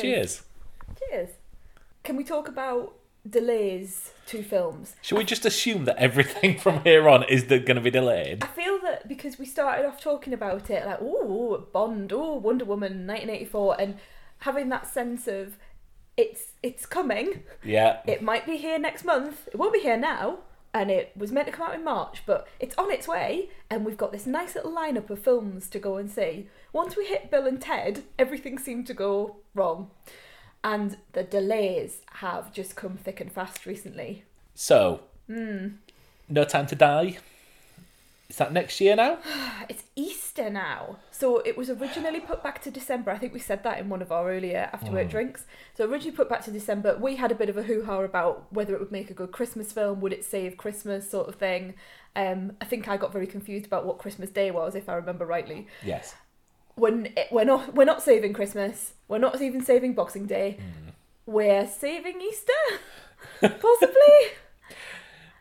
Cheers. Cheers. Can we talk about delays to films? Should we just assume that everything from here on is going to be delayed? I feel that because we started off talking about it, like, ooh, Bond, ooh, Wonder Woman, 1984, and having that sense of it's it's coming. Yeah. It might be here next month. It won't be here now. And it was meant to come out in March, but it's on its way, and we've got this nice little lineup of films to go and see. Once we hit Bill and Ted, everything seemed to go wrong. And the delays have just come thick and fast recently. So, Hmm. No Time to Die. Is that next year now? It's Easter now. So it was originally put back to December. I think we said that in one of our earlier after work drinks. So originally put back to December. We had a bit of a hoo ha about whether it would make a good Christmas film, would it save Christmas, sort of thing. Um, I think I got very confused about what Christmas Day was, if I remember rightly. Yes. When it, we're not we're not saving Christmas. We're not even saving Boxing Day. We're saving Easter, possibly.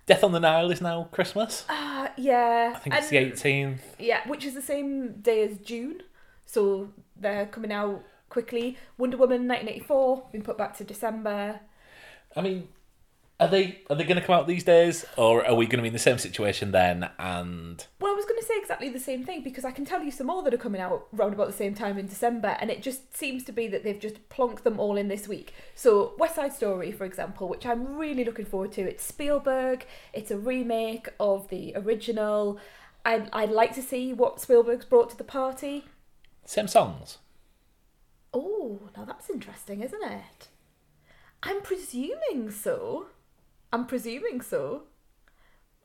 Death on the Nile is now Christmas. Uh, yeah, I think it's the 18th. Yeah, which is the same day as June. So they're coming out quickly. Wonder Woman 1984 been put back to December. I mean, are they are they going to come out these days, or are we going to be in the same situation then? And Well, I was going to say exactly the same thing because I can tell you some more that are coming out round about the same time in December, and it just seems to be that they've just plonked them all in this week. So, West Side Story, for example, which I'm really looking forward to. It's Spielberg. It's a remake of the original. I'd, I'd like to see what Spielberg's brought to the party. same songs. Oh, now that's interesting, isn't it? I'm presuming so. I'm presuming so.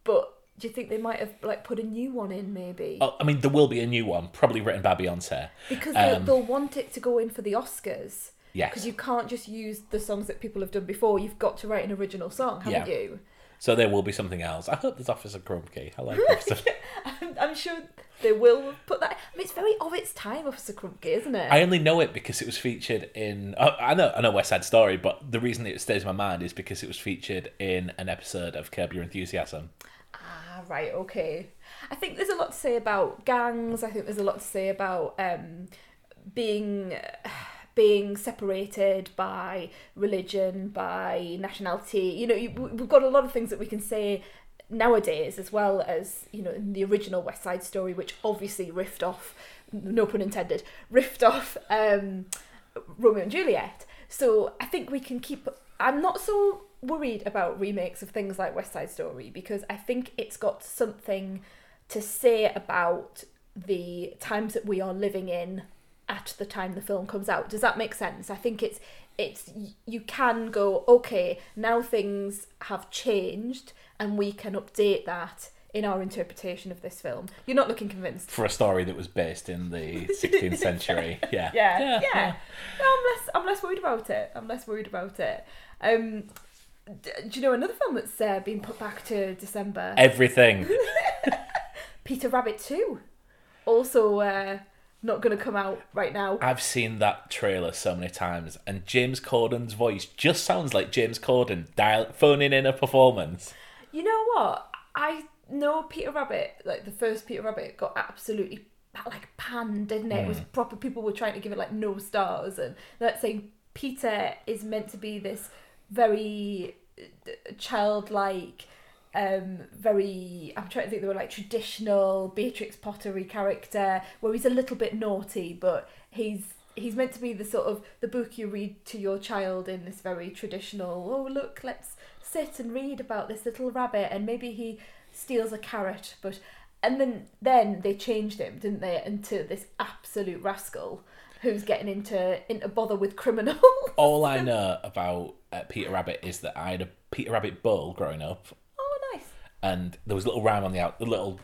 But do you think they might have like put a new one in maybe? Oh, I mean, there will be a new one, probably written by Beyonce. because they'll, um, they'll want it to go in for the Oscars. Yes. Because you can't just use the songs that people have done before. You've got to write an original song, haven't Yeah. you? So there will be something else. I hope there's Officer Krupke. I like Officer. I'm, I'm sure they will put that. I mean, it's very of its time, Officer Krupke, isn't it? I only know it because it was featured in. Oh, I know, I know West Side Story, but the reason it stays in my mind is because it was featured in an episode of Curb Your Enthusiasm. Ah, right, okay. I think there's a lot to say about gangs. I think there's a lot to say about um, being being separated by religion, by nationality. You know, we've got a lot of things that we can say nowadays, as well as you know, in the original West Side Story, which obviously riffed off, no pun intended, riffed off um, Romeo and Juliet. So I think we can keep. I'm not so worried about remakes of things like West Side Story because I think it's got something to say about the times that we are living in at the time the film comes out. Does that make sense? I think it's it's you can go okay now things have changed and we can update that in our interpretation of this film. You're not looking convinced. For a story that was based in the 16th century. Yeah. Yeah, yeah. No, I'm less. I'm less worried about it. I'm less worried about it. Um, do you know another film that's uh, been put back to December? Everything. Peter Rabbit Two, also uh, not going to come out right now. I've seen that trailer so many times, and James Corden's voice just sounds like James Corden dial- phoning in a performance. You know what? I know Peter Rabbit, like the first Peter Rabbit, got absolutely like panned, didn't it? It was proper. People were trying to give it like no stars, and let's say Peter is meant to be this very uh, childlike. Um, very. I'm trying to think. They were like traditional Beatrix Pottery character, where he's a little bit naughty, but he's he's meant to be the sort of the book you read to your child in this very traditional. Oh look, let's sit and read about this little rabbit, and maybe he steals a carrot, but and then then they changed him, didn't they, into this absolute rascal who's getting into into bother with criminals. All I know about uh, Peter Rabbit is that I had a Peter Rabbit bull growing up. And there was a little rhyme on the out, a little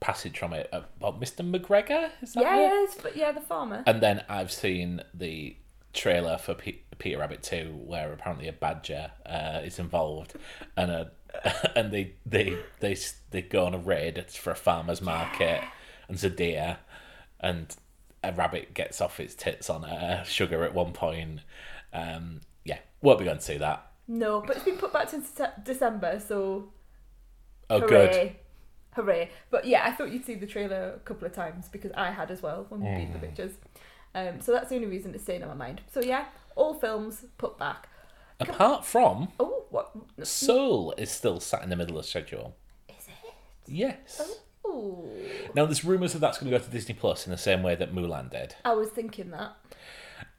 passage from it about Mr. McGregor. Is that Yeah, it? yes, but yeah, the farmer. And then I've seen the trailer for Pe- Peter Rabbit 2 where apparently a badger uh, is involved and a, and they, they they they go on a raid it's for a farmer's market and it's a deer and a rabbit gets off its tits on a sugar at one point um yeah won't be going to see that No, but it's been put back to Dece- December, so oh hooray. good Hooray. But yeah, I thought you'd see the trailer a couple of times because I had as well when we beat Mm. the pictures. Um, so that's the only reason it's staying in my mind. So yeah, all films put back. Apart from Oh, what Soul is still sat in the middle of schedule. is it? Yes. Oh, Now there's rumours that that's going to go to Disney Plus in the same way that Mulan did. I was thinking that.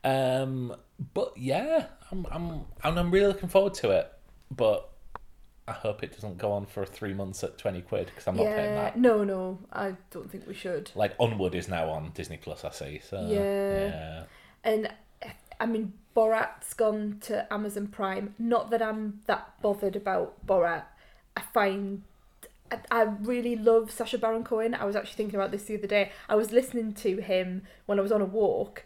Um, but yeah, I'm I'm I'm really looking forward to it. But I hope it doesn't go on for three months at twenty quid because I'm not paying yeah, that. no, no, I don't think we should. Like Onward is now on Disney Plus. I see. So Yeah. yeah. And I mean, Borat's gone to Amazon Prime. Not that I'm that bothered about Borat. I find I, I really love Sacha Baron Cohen. I was actually thinking about this the other day. I was listening to him when I was on a walk.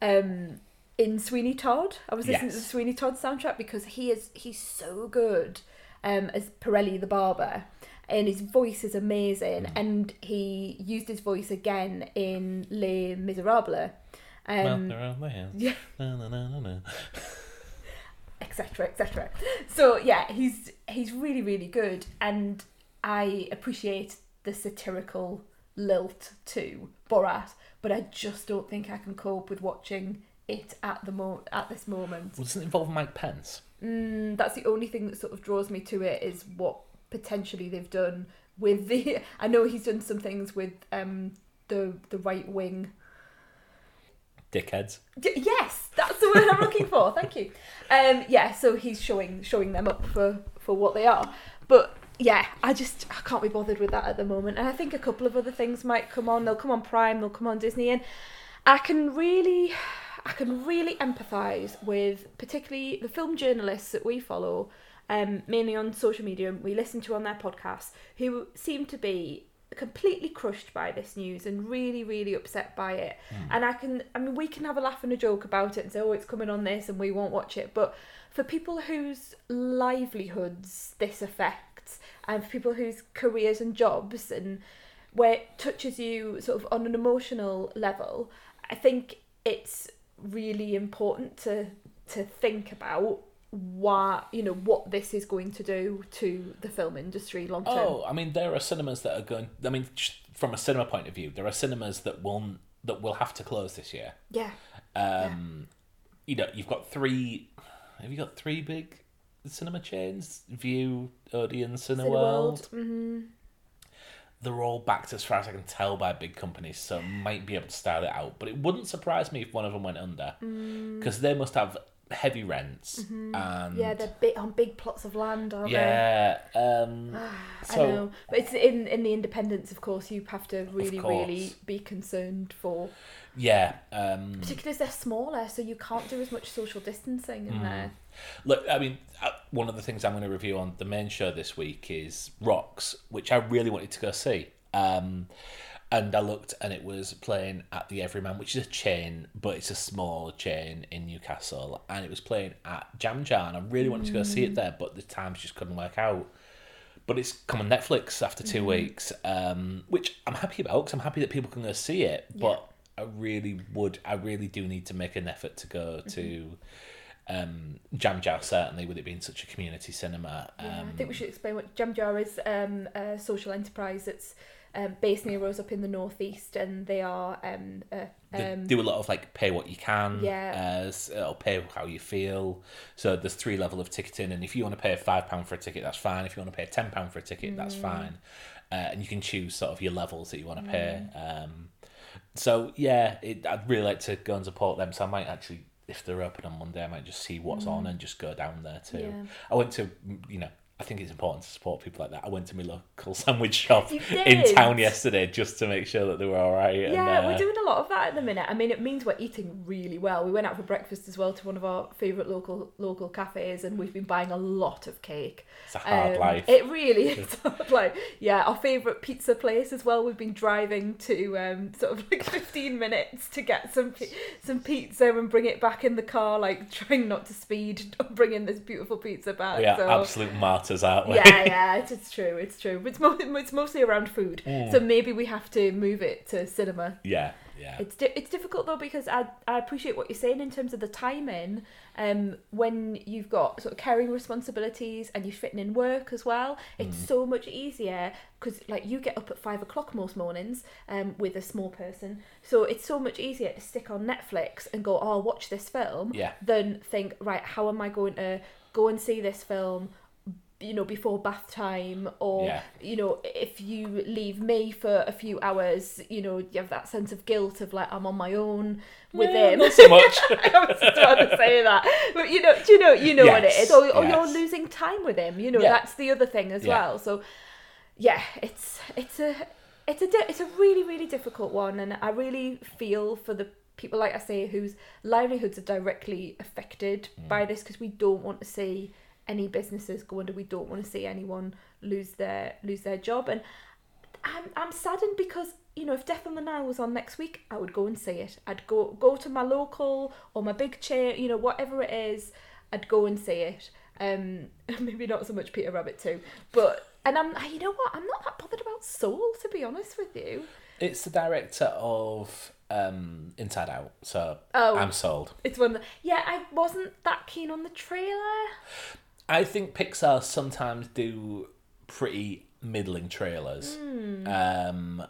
Um, in Sweeney Todd, I was listening to the Sweeney Todd soundtrack because he is he's so good um, as Pirelli the barber, and his voice is amazing. And he used his voice again in Les Miserables. Um, well, they're on there. yeah, etc etc so yeah he's he's really really good and i appreciate the satirical lilt to borat but i just don't think i can cope with watching it at the mo at this moment Well, doesn't it involve Mike Pence? mm, that's the only thing that sort of draws me to it is what potentially they've done with the i know he's done some things with um the the right wing Dickheads. Y- yes, that's the word I'm looking for. Thank you. Um, yeah, so he's showing showing them up for for what they are. But yeah, I just I can't be bothered with that at the moment. And I think a couple of other things might come on. They'll come on Prime. They'll come on Disney, and I can really I can really empathise with particularly the film journalists that we follow. Um, mainly on social media, and we listen to on their podcasts, who seem to be completely crushed by this news and really, really upset by it. And I can, I mean, we can have a laugh and a joke about it and say, oh, it's coming on this and we won't watch it. But for people whose livelihoods this affects and for people whose careers and jobs and where it touches you sort of on an emotional level, I think it's really important to to think about why you know what this is going to do to the film industry long term. Oh, I mean, there are cinemas that are going. I mean, from a cinema point of view, there are cinemas that will that will have to close this year. Yeah. Um, you know, you've got three. Have you got three big cinema chains? Vue, Odeon, Cineworld. hmm They're all backed, as far as I can tell, by big companies, so might be able to style it out. But it wouldn't surprise me if one of them went under, mm. because they must have heavy rents and Mm. Yeah, they're bit on big plots of land, aren't yeah. Um, so I know, but it's in in the independence of course. You have to really, really be concerned for, yeah. Um, particularly as they're smaller, so you can't do as much social distancing Mm. in there. Look, I mean, uh, one of the things I'm going to review on the main show this week is Rocks, which I really wanted to go see. Um, and I looked and it was playing at the Everyman, which is a chain, but it's a small chain in Newcastle. And it was playing at Jam Jar, and I really wanted to go see it there, but the times just couldn't work out. But it's come on Netflix after 2 weeks, um, which I'm happy about because I'm happy that people can go see it. But I really would, I really do need to make an effort to go to um, Jam Jar, certainly, with it being such a community cinema. Yeah, Um, I think we should explain what Jam Jar is um, a social enterprise that's um, based near us up in the northeast, and they are um, uh, they um, do a lot of like pay what you can, Yeah. uh, s- or pay how you feel. So there's three level of ticketing, and if you want to pay five pound for a ticket, that's fine. If you want to pay ten pound for a ticket, that's Mm. fine. Uh, and you can choose sort of your levels that you want to pay. Mm. Um, so yeah, it, I'd really like to go and support them. So I might actually, if they're open on Monday, I might just see what's on and just go down there too. Mm. Yeah. I went to, you know. I think it's important to support people like that. I went to my local sandwich shop in town yesterday just to make sure that they were all right. and, Yeah, uh, we're doing a lot of that at the minute. I mean, it means we're eating really well. We went out for breakfast as well to one of our favourite local local cafes, and we've been buying a lot of cake. It's a hard Um, life. It really is hard life. Yeah, our favourite pizza place as well. We've been driving to um, sort of like fifteen minutes to get some some pizza and bring it back in the car, like trying not to speed, bringing this beautiful pizza back. are so. absolute martyrs, aren't we? yeah, yeah, it's, it's true, it's true. It's, mo- it's mostly around food, Mm. so maybe we have to move it to cinema. yeah, Yeah. It's di- it's difficult though because I I appreciate what you're saying in terms of the timing. Um, when you've got sort of caring responsibilities and you're fitting in work as well, it's Mm. so much easier because like you get up at five o'clock most mornings um with a small person, so it's so much easier to stick on Netflix and go, oh, I'll watch this film, Yeah. than think, right, how am I going to go and see this film? You know, before bath time, or Yeah. you know, if you leave me for a few hours, you know, you have that sense of guilt of like I'm on my own with Yeah, him. Not so much. I was just about to say that, but you know, you know, you know what it is Yes, or, or yes. you're losing time with him. You know, Yeah. that's the other thing as Yeah. well. So, yeah, it's it's a it's a di- it's a really really difficult one, and I really feel for the people like I say whose livelihoods are directly affected Mm. by this because we don't want to see any businesses go under. We don't want to see anyone lose their lose their job, and I'm I'm saddened because you know if Death on the Nile was on next week, I would go and see it. I'd go go to my local or my big chair, you know whatever it is, I'd go and see it. Um, maybe not so much Peter Rabbit too, but and I'm you know what I'm not that bothered about Soul to be honest with you. It's the director of um, Inside Out, so Oh. I'm sold. It's one that yeah I wasn't that keen on the trailer. I think Pixar sometimes do pretty middling trailers, Hmm. um,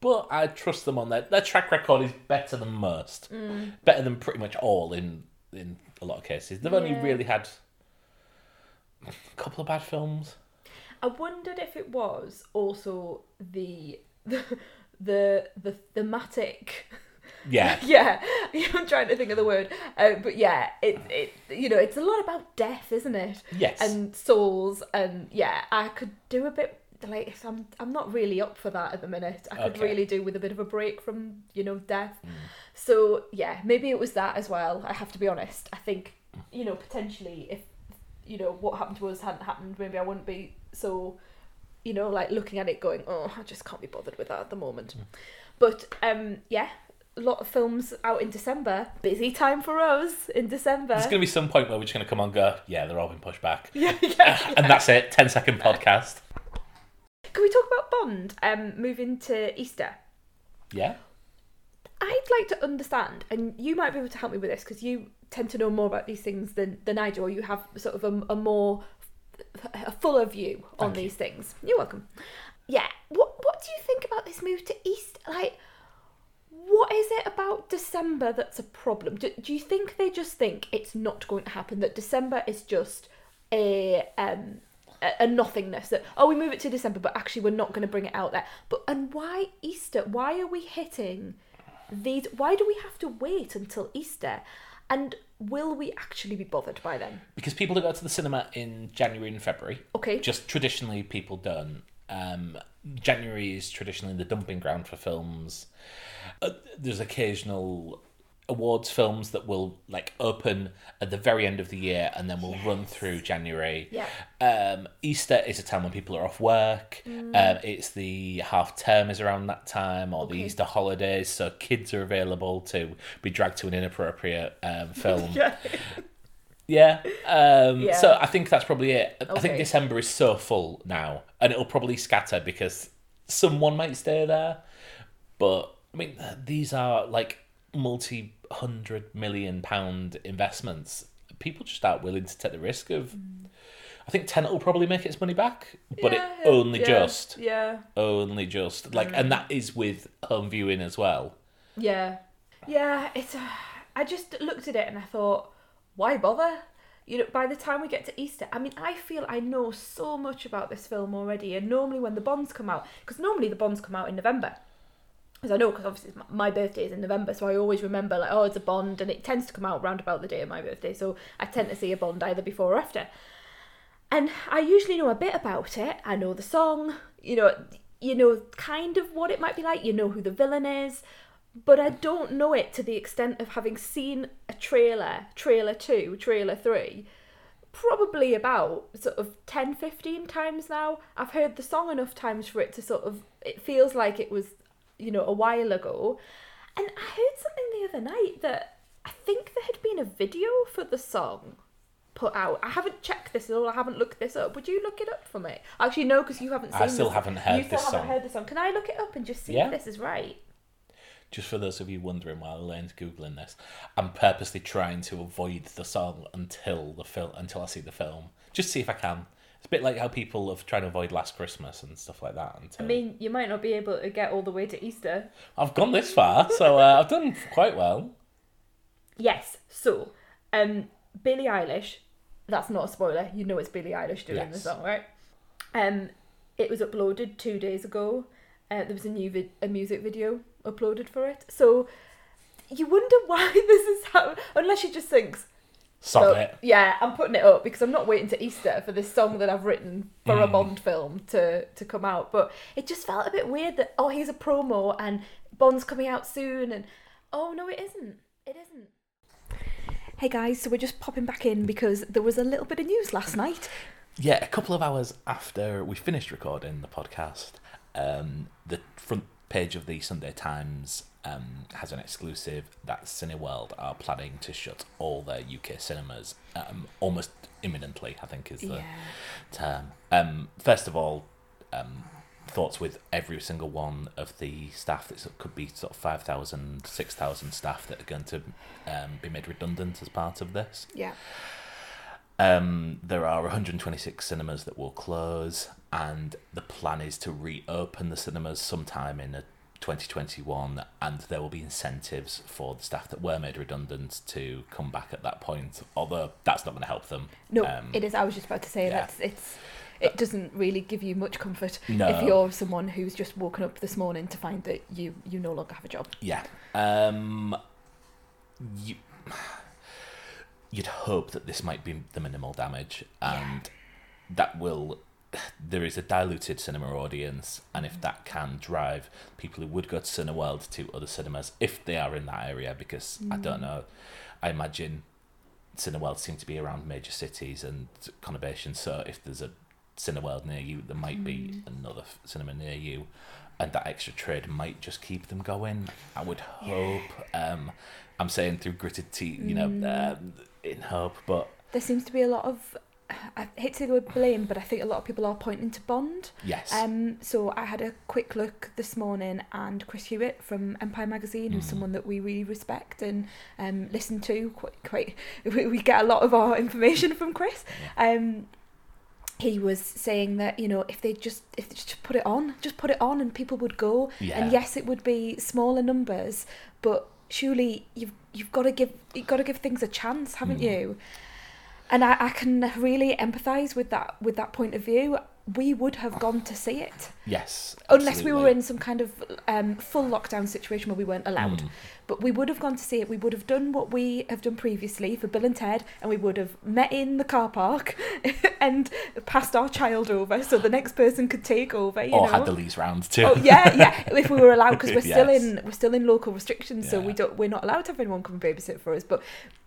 but I trust them on their their track record is better than most, Hmm. better than pretty much all in in a lot of cases. They've only really had a couple of bad films. I wondered if it was also the the the, the thematic Yeah, yeah. I'm trying to think of the word. Uh, but yeah it, it you know it's a lot about death isn't it? Yes, and souls and yeah i could do a bit like i'm i'm not really up for that at the minute. I could Okay. really do with a bit of a break from you know death. So yeah maybe it was that as well. I have to be honest. I think you know potentially if you know what happened to us hadn't happened maybe i wouldn't be so you know like looking at it going oh i just can't be bothered with that at the moment. But um yeah a lot of films out in december busy time for us in december there's going to be some point where we're just going to come on and go, yeah, they're all been pushed back, yeah, yeah, and that's it. 10 second podcast. Can we talk about Bond um, moving to Easter? Yeah, I'd like to understand, and you might be able to help me with this because you tend to know more about these things than, than I do, or you have sort of a, a more a fuller view on Thank you. these things. You're welcome. Yeah. What What do you think about this move to East? Like, what is it about December that's a problem? Do, do you think they just think it's not going to happen? That December is just a um a, a nothingness. That oh, we move it to December, but actually we're not going to bring it out there. But and why Easter? Why are we hitting these? Why do we have to wait until Easter? And will we actually be bothered by then? because people that go to the cinema in January and February, Okay. just traditionally people don't. Um, January is traditionally the dumping ground for films. Uh, there's occasional awards films that will like open at the very end of the year and then will run through January. Yeah. Um, Easter is a time when people are off work. Um, it's the half term is around that time, or the Easter holidays, so kids are available to be dragged to an inappropriate um, film. Yeah. Yeah. Um, Yeah. So I think that's probably it. I think December is so full now, and it'll probably scatter because someone might stay there. But I mean, these are like multi hundred million pound investments. People just aren't willing to take the risk of. I think Tenet will probably make its money back, but Yeah, it only yeah, just, Yeah. only just like, and that is with home viewing as well. Yeah. Yeah, it's. Uh, I just looked at it and I thought, why bother? You know, by the time we get to Easter, I mean, I feel I know so much about this film already. And normally, when the Bonds come out, because normally the Bonds come out in November. As I know, because obviously my- birthday is in November, so I always remember, like, oh, it's a Bond, and it tends to come out round about the day of my birthday, so I tend to see a Bond either before or after. And I usually know a bit about it. I know the song, you know, you know kind of what it might be like. You know who the villain is, but I don't know it to the extent of having seen a trailer, trailer two, trailer three, probably about sort of 10, 15 times now. I've heard the song enough times for it to sort of, it feels like it was, you know, a while ago. And I heard something the other night that I think there had been a video for the song put out. I haven't checked this at all. I haven't looked this up. Would you look it up for me? Actually, no, because you haven't seen I still this. haven't heard you still this haven't song. heard the song. Can I look it up and just see Yeah. if this is right? Just for those of you wondering while Elaine's googling this, I'm purposely trying to avoid the song until the film until I see the film, just see if I can. It's a bit like how people have tried to avoid Last Christmas and stuff like that. Until I mean, you might not be able to get all the way to Easter. I've gone this far, so uh, I've done quite well. Yes. So, um, Billie Eilish. That's not a spoiler. You know it's Billie Eilish doing the song, right? Um, it was uploaded two days ago. Uh, there was a new vid- a music video uploaded for it. So, you wonder why this is how. Unless she just thinks, Sod "So, it. yeah, I'm putting it up because I'm not waiting to Easter for this song that I've written for a Mm. Bond film to to come out. But it just felt a bit weird that oh, here's a promo and Bond's coming out soon, and oh no, it isn't. It isn't. Hey guys, so we're just popping back in because there was a little bit of news last night. Yeah, a couple of hours after we finished recording the podcast, um, the front page of the Sunday Times um, has an exclusive that Cineworld are planning to shut all their UK cinemas um, almost imminently, I think is the term. Um, first of all, um, thoughts with every single one of the staff that could be sort of 5,000, 6,000 staff that are going to um, be made redundant as part of this. Yeah. Um, there are 126 cinemas that will close, and the plan is to reopen the cinemas sometime in 2021, and there will be incentives for the staff that were made redundant to come back at that point. Although that's not going to help them. No, Um, it is. I was just about to say yeah. that it's. It doesn't really give you much comfort No. if you're someone who's just woken up this morning to find that you you no longer have a job. Yeah. Um, you, you'd hope that this might be the minimal damage, and that will. There is a diluted cinema audience, and if that can drive people who would go to Cineworld to other cinemas, if they are in that area, because I don't know, I imagine Cineworld seem to be around major cities and conurbations. So if there's a Cineworld near you, there might be another cinema near you, and that extra trade might just keep them going. I would hope. Um, I'm saying through gritted teeth, you know, um, in hope, but There seems to be a lot of. I hate to say the word blame, but I think a lot of people are pointing to Bond. yes, Um, so I had a quick look this morning, and Chris Hewitt from Empire Magazine, who's Mm. someone that we really respect and um, listen to quite. quite we, we get a lot of our information from Chris. Um, he was saying that you know if they just if they just put it on, just put it on, and people would go. yeah, And yes, it would be smaller numbers, but surely you've you've got to give you've got to give things a chance, haven't Mm. you? And I, I can really empathise with that with that point of view. We would have gone to see it yes, unless we were in some kind of um, full lockdown situation where we weren't allowed. Mm. But we would have gone to see it. We would have done what we have done previously for Bill and Ted, and we would have met in the car park and passed our child over so the next person could take over. You or know, had the lease round too. Oh yeah, yeah. If we were allowed, because we're still Yes. in we're still in local restrictions, so we don't we're not allowed to have anyone come and babysit for us. But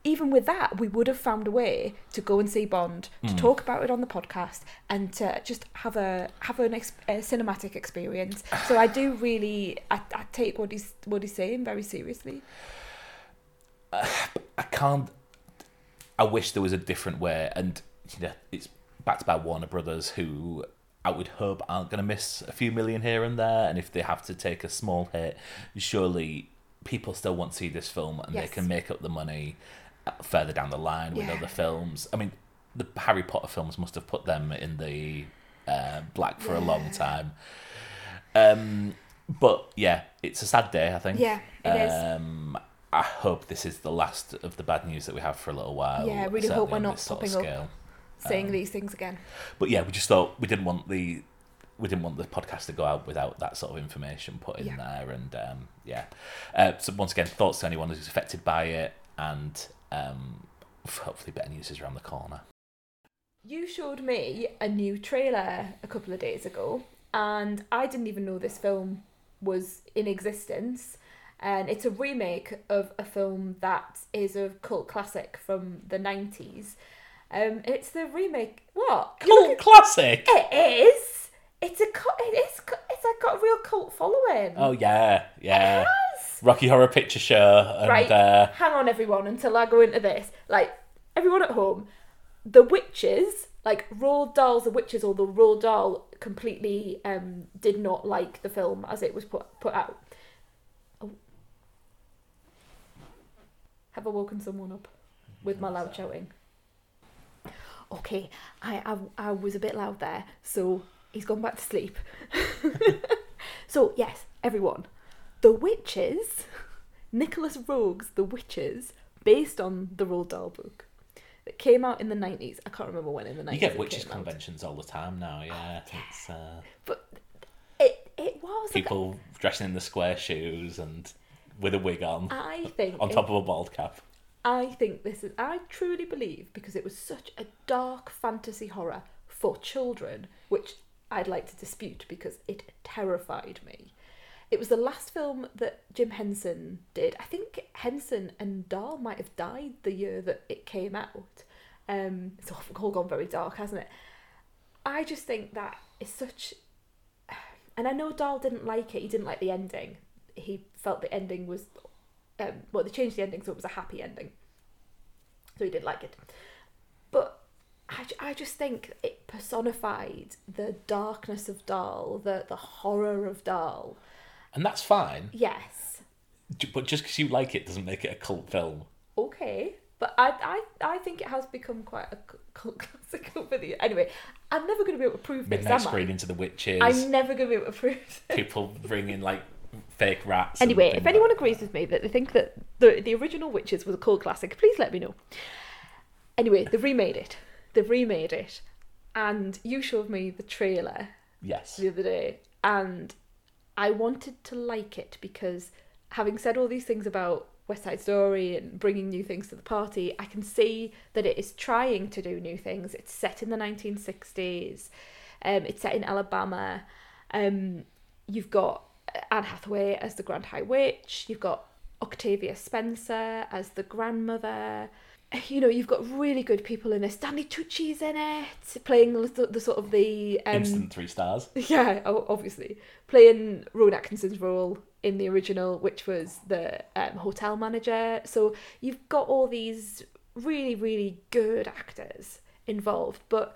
even with that, we would have found a way to go and see Bond, to Mm. talk about it on the podcast, and to just have a have an ex- a cinematic experience. So I do really I, I take what he's what he's saying very seriously. I can't. I wish there was a different way, and you know, it's backed by Warner Brothers, who I would hope aren't going to miss a few million here and there. And if they have to take a small hit, surely people still want to see this film, and Yes. they can make up the money uh, further down the line with Yeah. other films. I mean, the Harry Potter films must have put them in the uh, black for a long time. Um, but yeah, it's a sad day. I think. Yeah, it is. Um, I hope this is the last of the bad news that we have for a little while. Yeah, I really hope we're not this sort of popping up. Saying Um, these things again. But yeah, we just thought we didn't want the we didn't want the podcast to go out without that sort of information put in Yeah. there, and um, yeah. Uh, so once again, thoughts to anyone who's affected by it, and um, hopefully better news is around the corner. You showed me a new trailer a couple of days ago, and I didn't even know this film was in existence. And it's a remake of a film that is a cult classic from the 90s. Um, it's the remake. What? Cult classic. It is. It's a cult. It is. It's got a real cult following. Oh yeah, yeah. It has. Rocky Horror Picture Show, and Right. uh, Hang on, everyone, until I go into this. Like, everyone at home, the witches, like Roald Dahl's The Witches, or the Roald Dahl completely um, did not like the film as it was put put out. Have I woken someone up with my loud shouting? Okay, I, I I was a bit loud there, so he's gone back to sleep. so yes, everyone, The Witches, Nicolas Roeg's The Witches, based on the Roald Dahl book, that came out in the nineties. I can't remember when in the 90s. You get witches conventions all the time now. Yeah, it's uh, but it it was like, people dressing in the square shoes and with a wig on, I think on it- top of a bald cap. I think this is. I truly believe because it was such a dark fantasy horror for children, which I'd like to dispute because it terrified me. It was the last film that Jim Henson did. I think Henson and Dahl might have died the year that it came out. Um, it's all gone very dark, hasn't it? I just think that is such. And I know Dahl didn't like it. He didn't like the ending. He felt the ending was um, well, they changed the ending so it was a happy ending. So he didn't like it. But I, I just think it personified the darkness of Dahl, the, the horror of Dahl. And that's fine, Yes, but just because you like it doesn't make it a cult film. okay. But I, I, I think it has become quite a cu- cult classic over the Anyway, I'm never going to be able to prove this, Midnight am I? Screen into the Witches, I'm never going to be able to prove this. people bringing like fake rats. Anyway, if anyone like- agrees with me that they think that the the original Witches was a cult classic, please let me know. Anyway, they've remade it. They've remade it, and you showed me the trailer yes, the other day, and I wanted to like it because having said all these things about West Side Story and bringing new things to the party, I can see that it is trying to do new things. It's set in the 1960s. Um, it's set in Alabama. Um, you've got Anne Hathaway as the Grand High Witch. You've got Octavia Spencer as the grandmother. You know, you've got really good people in it. Stanley Tucci's in it, playing the, the sort of the um, instant three stars. yeah, obviously playing Rowan Atkinson's role in the original, which was the um, hotel manager. So you've got all these really, really good actors involved, but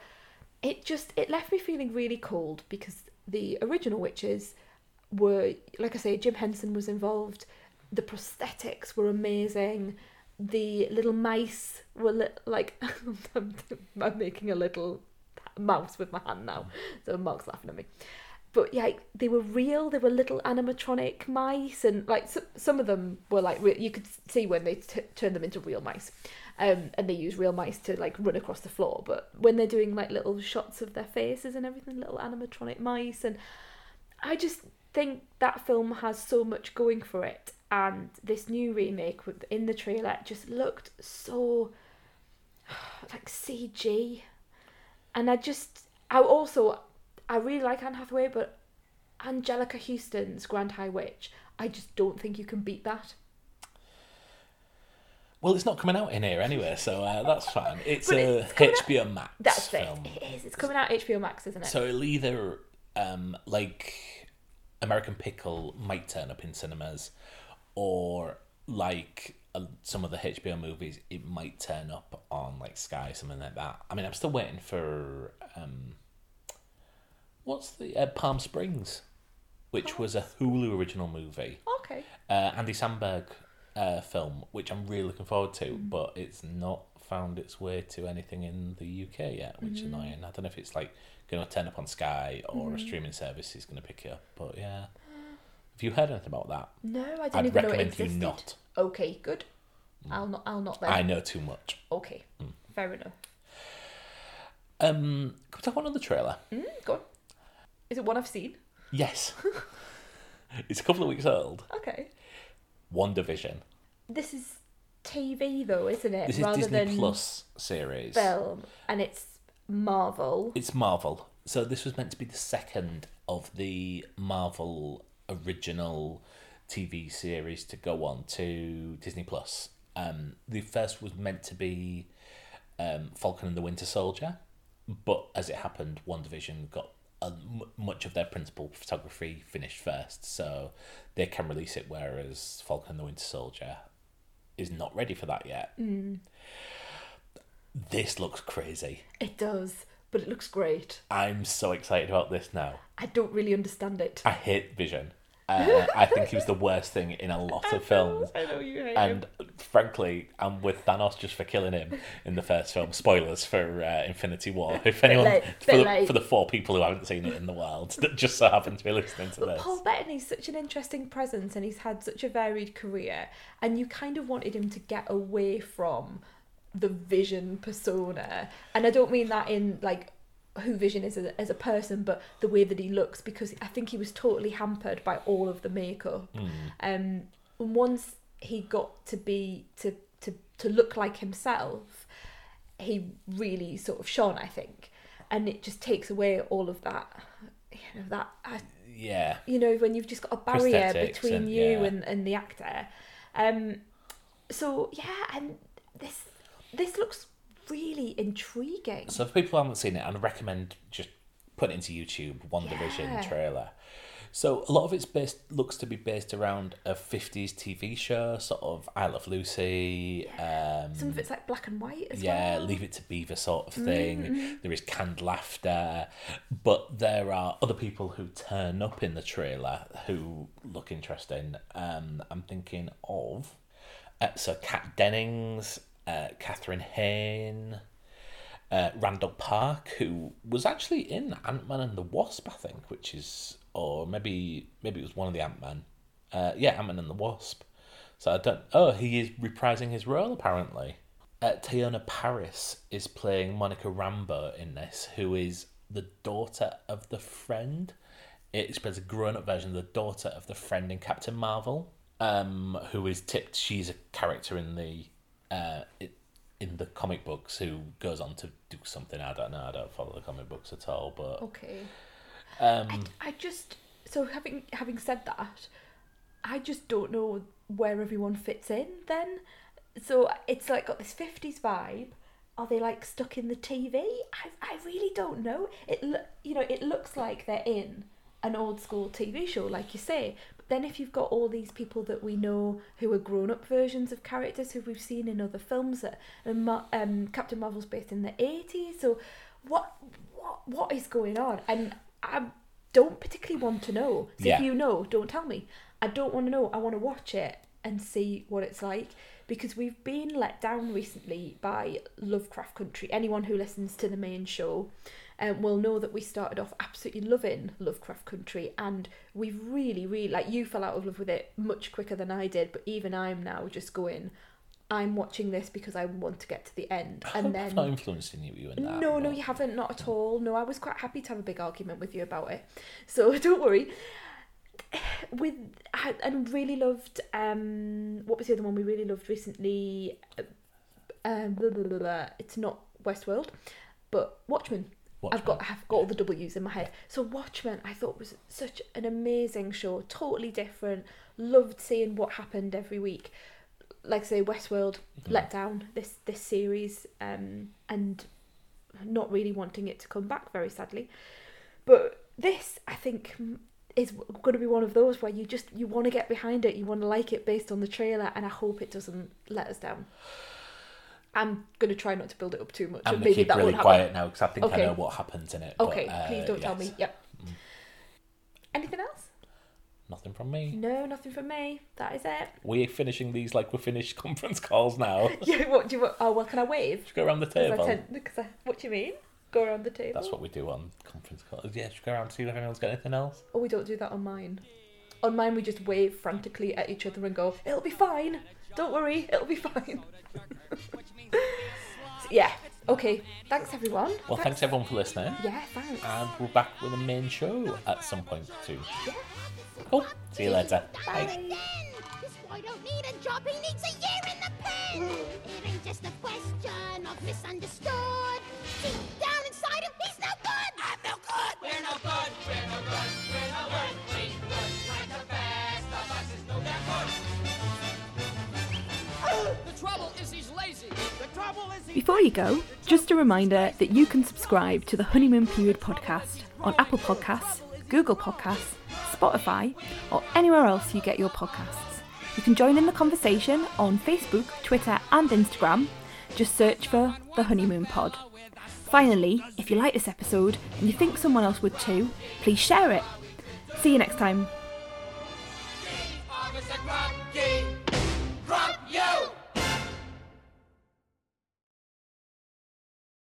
it just it left me feeling really cold because the original witches were, like I say, Jim Henson was involved. The prosthetics were amazing. The little mice were li- like I'm, making a little mouse with my hand now, so Mark's laughing at me. But yeah, they were real. They were little animatronic mice, and like so, some of them were like re- you could see when they t- turned them into real mice, um, and they use real mice to like run across the floor. But when they're doing like little shots of their faces and everything, little animatronic mice, and I just think that film has so much going for it. And this new remake with in the trailer just looked so like CG, and I just I also I really like Anne Hathaway, but Anjelica Huston's Grand High Witch, I just don't think you can beat that. Well, it's not coming out in here anyway, so uh, that's fine. It's a it's coming out- HBO Max That's film. it. It is. It's coming out HBO Max, isn't it? So it'll either um, like American Pickle might turn up in cinemas, or like uh, some of the HBO movies, it might turn up on like Sky, something like that. I mean, I'm still waiting for um, what's the uh, Palm Springs, which was a Hulu original movie, okay. uh, Andy Samberg uh, film, which I'm really looking forward to, but it's not found its way to anything in the UK yet, which is annoying. I don't know if it's like going to turn up on Sky or a streaming service is going to pick it up, but yeah. Have you heard anything about that? No, I didn't I'd even know it recommend you not. Okay, good. I'll not. I'll not then. I know too much. Okay, fair enough. Um, can we talk about another trailer? Mm, go on. Is it one I've seen? Yes. it's a couple of weeks old. Okay. WandaVision. This is TV though, isn't it? This is Rather Disney than Plus series. film, and it's Marvel. It's Marvel. So this was meant to be the second of the Marvel original TV series to go on to Disney Plus. Um, the first was meant to be um, Falcon and the Winter Soldier, but as it happened, WandaVision got a, much of their principal photography finished first, so they can release it. Whereas Falcon and the Winter Soldier is not ready for that yet. This looks crazy. It does, but it looks great. I'm so excited about this now. I don't really understand it. I hate Vision. Uh, I think he was the worst thing in a lot of films. I know you hate And him. frankly, I'm with Thanos just for killing him in the first film. Spoilers for uh, Infinity War. If anyone, late, for, the, for the four people who haven't seen it in the world that just so happen to be listening to this. Paul Bettany's such an interesting presence and he's had such a varied career and you kind of wanted him to get away from the vision persona and I don't mean that in like who Vision is as a, as a person but the way that he looks because I think he was totally hampered by all of the makeup um and once he got to be to to to look like himself he really sort of shone I think and it just takes away all of that you know that I, Yeah. you know when you've just got a barrier Prosthetics between and- you yeah. and, and the actor um so yeah and this this looks really intriguing So for people who haven't seen it, I'd recommend just putting it into YouTube, WandaVision Yeah. trailer. So a lot of it's based looks to be based around a fifties TV show, sort of I Love Lucy. Um, some of it's like black and white as yeah, well Leave It to Beaver sort of thing. Mm-hmm. There is canned laughter, but there are other people who turn up in the trailer who look interesting. Um, I'm thinking of uh, so Kat Dennings, uh, Kathryn Hahn, uh, Randall Park, who was actually in Ant Man and the Wasp, I think, which is or maybe maybe it was one of the Ant Man. Uh, yeah, Ant Man and the Wasp. So I don't. Oh, he is reprising his role apparently. Uh, Teyonah Parris is playing Monica Rambeau in this, who is the daughter of the friend. It's plays a grown-up version of the daughter of the friend in Captain Marvel, um, who is tipped. She's a character in the uh, it, in the comic books who goes on to do something. I don't know. I don't follow the comic books at all, but okay um, I just so having having said that, I just don't know where everyone fits in then. So it's like got this fifties vibe. Are they like stuck in the TV? I I really don't know. It lo- you know it looks like they're in an old school TV show, like you say. Then if you've got all these people that we know who are grown up versions of characters who we've seen in other films, that and um, Captain Marvel's based in the eighties. So what what what is going on? And I don't particularly want to know. So Yeah. if you know, don't tell me. I don't want to know. I want to watch it and see what it's like because we've been let down recently by Lovecraft Country. Anyone who listens to the main show um, will know that we started off absolutely loving Lovecraft Country and we've really, really, like you fell out of love with it much quicker than I did, but even I'm now just going, I'm watching this because I want to get to the end. And then. Not influencing you, in that. No, no, you haven't, not at all. No, I was quite happy to have a big argument with you about it. So don't worry. With I, and really loved um what was the other one we really loved recently? Um, blah, blah, blah, blah. It's not Westworld, but Watchmen. I've got I've got all the W's in my head. So Watchmen, I thought was such an amazing show, totally different. Loved seeing what happened every week. Like I say, Westworld let down this this series, um, and not really wanting it to come back very sadly. But this, I think, is going to be one of those where you just you want to get behind it, you want to like it based on the trailer, and I hope it doesn't let us down. I'm going to try not to build it up too much, I'm gonna maybe keep that really won't happen. quiet now because I think Okay. I know what happens in it. but, Okay, uh, please don't tell me. Yep. Anything else? Nothing from me. No, nothing from me. That is it. We're finishing these like we're finished conference calls now. Yeah. What do you? want? Oh well, can I wave? Go around the table. because I, what do you mean? Go around the table. That's what we do on conference calls. Yeah, just go around and see if anyone's got anything else. Oh, we don't do that on mine. On mine, we just wave frantically at each other and go, "It'll be fine. Don't worry, it'll be fine." yeah. Okay. Thanks, everyone. Well, thanks everyone for listening. Yeah. Thanks. And we're back with a main show at some point soon. Yeah. Cool. See you later. Bye. Then, this boy don't need a job, he needs a year in the pen. It ain't just a question of misunderstood. Deep down inside him, he's no good. I'm no good. We're no good, Before you go, just a reminder that you can subscribe to the Honeymoon Period podcast on Apple Podcasts, Google Podcasts, Spotify, or anywhere else you get your podcasts. You can join in the conversation on Facebook, Twitter, and Instagram. Just search for The Honeymoon Pod. Finally, if you like this episode and you think someone else would too, please share it. See you next time.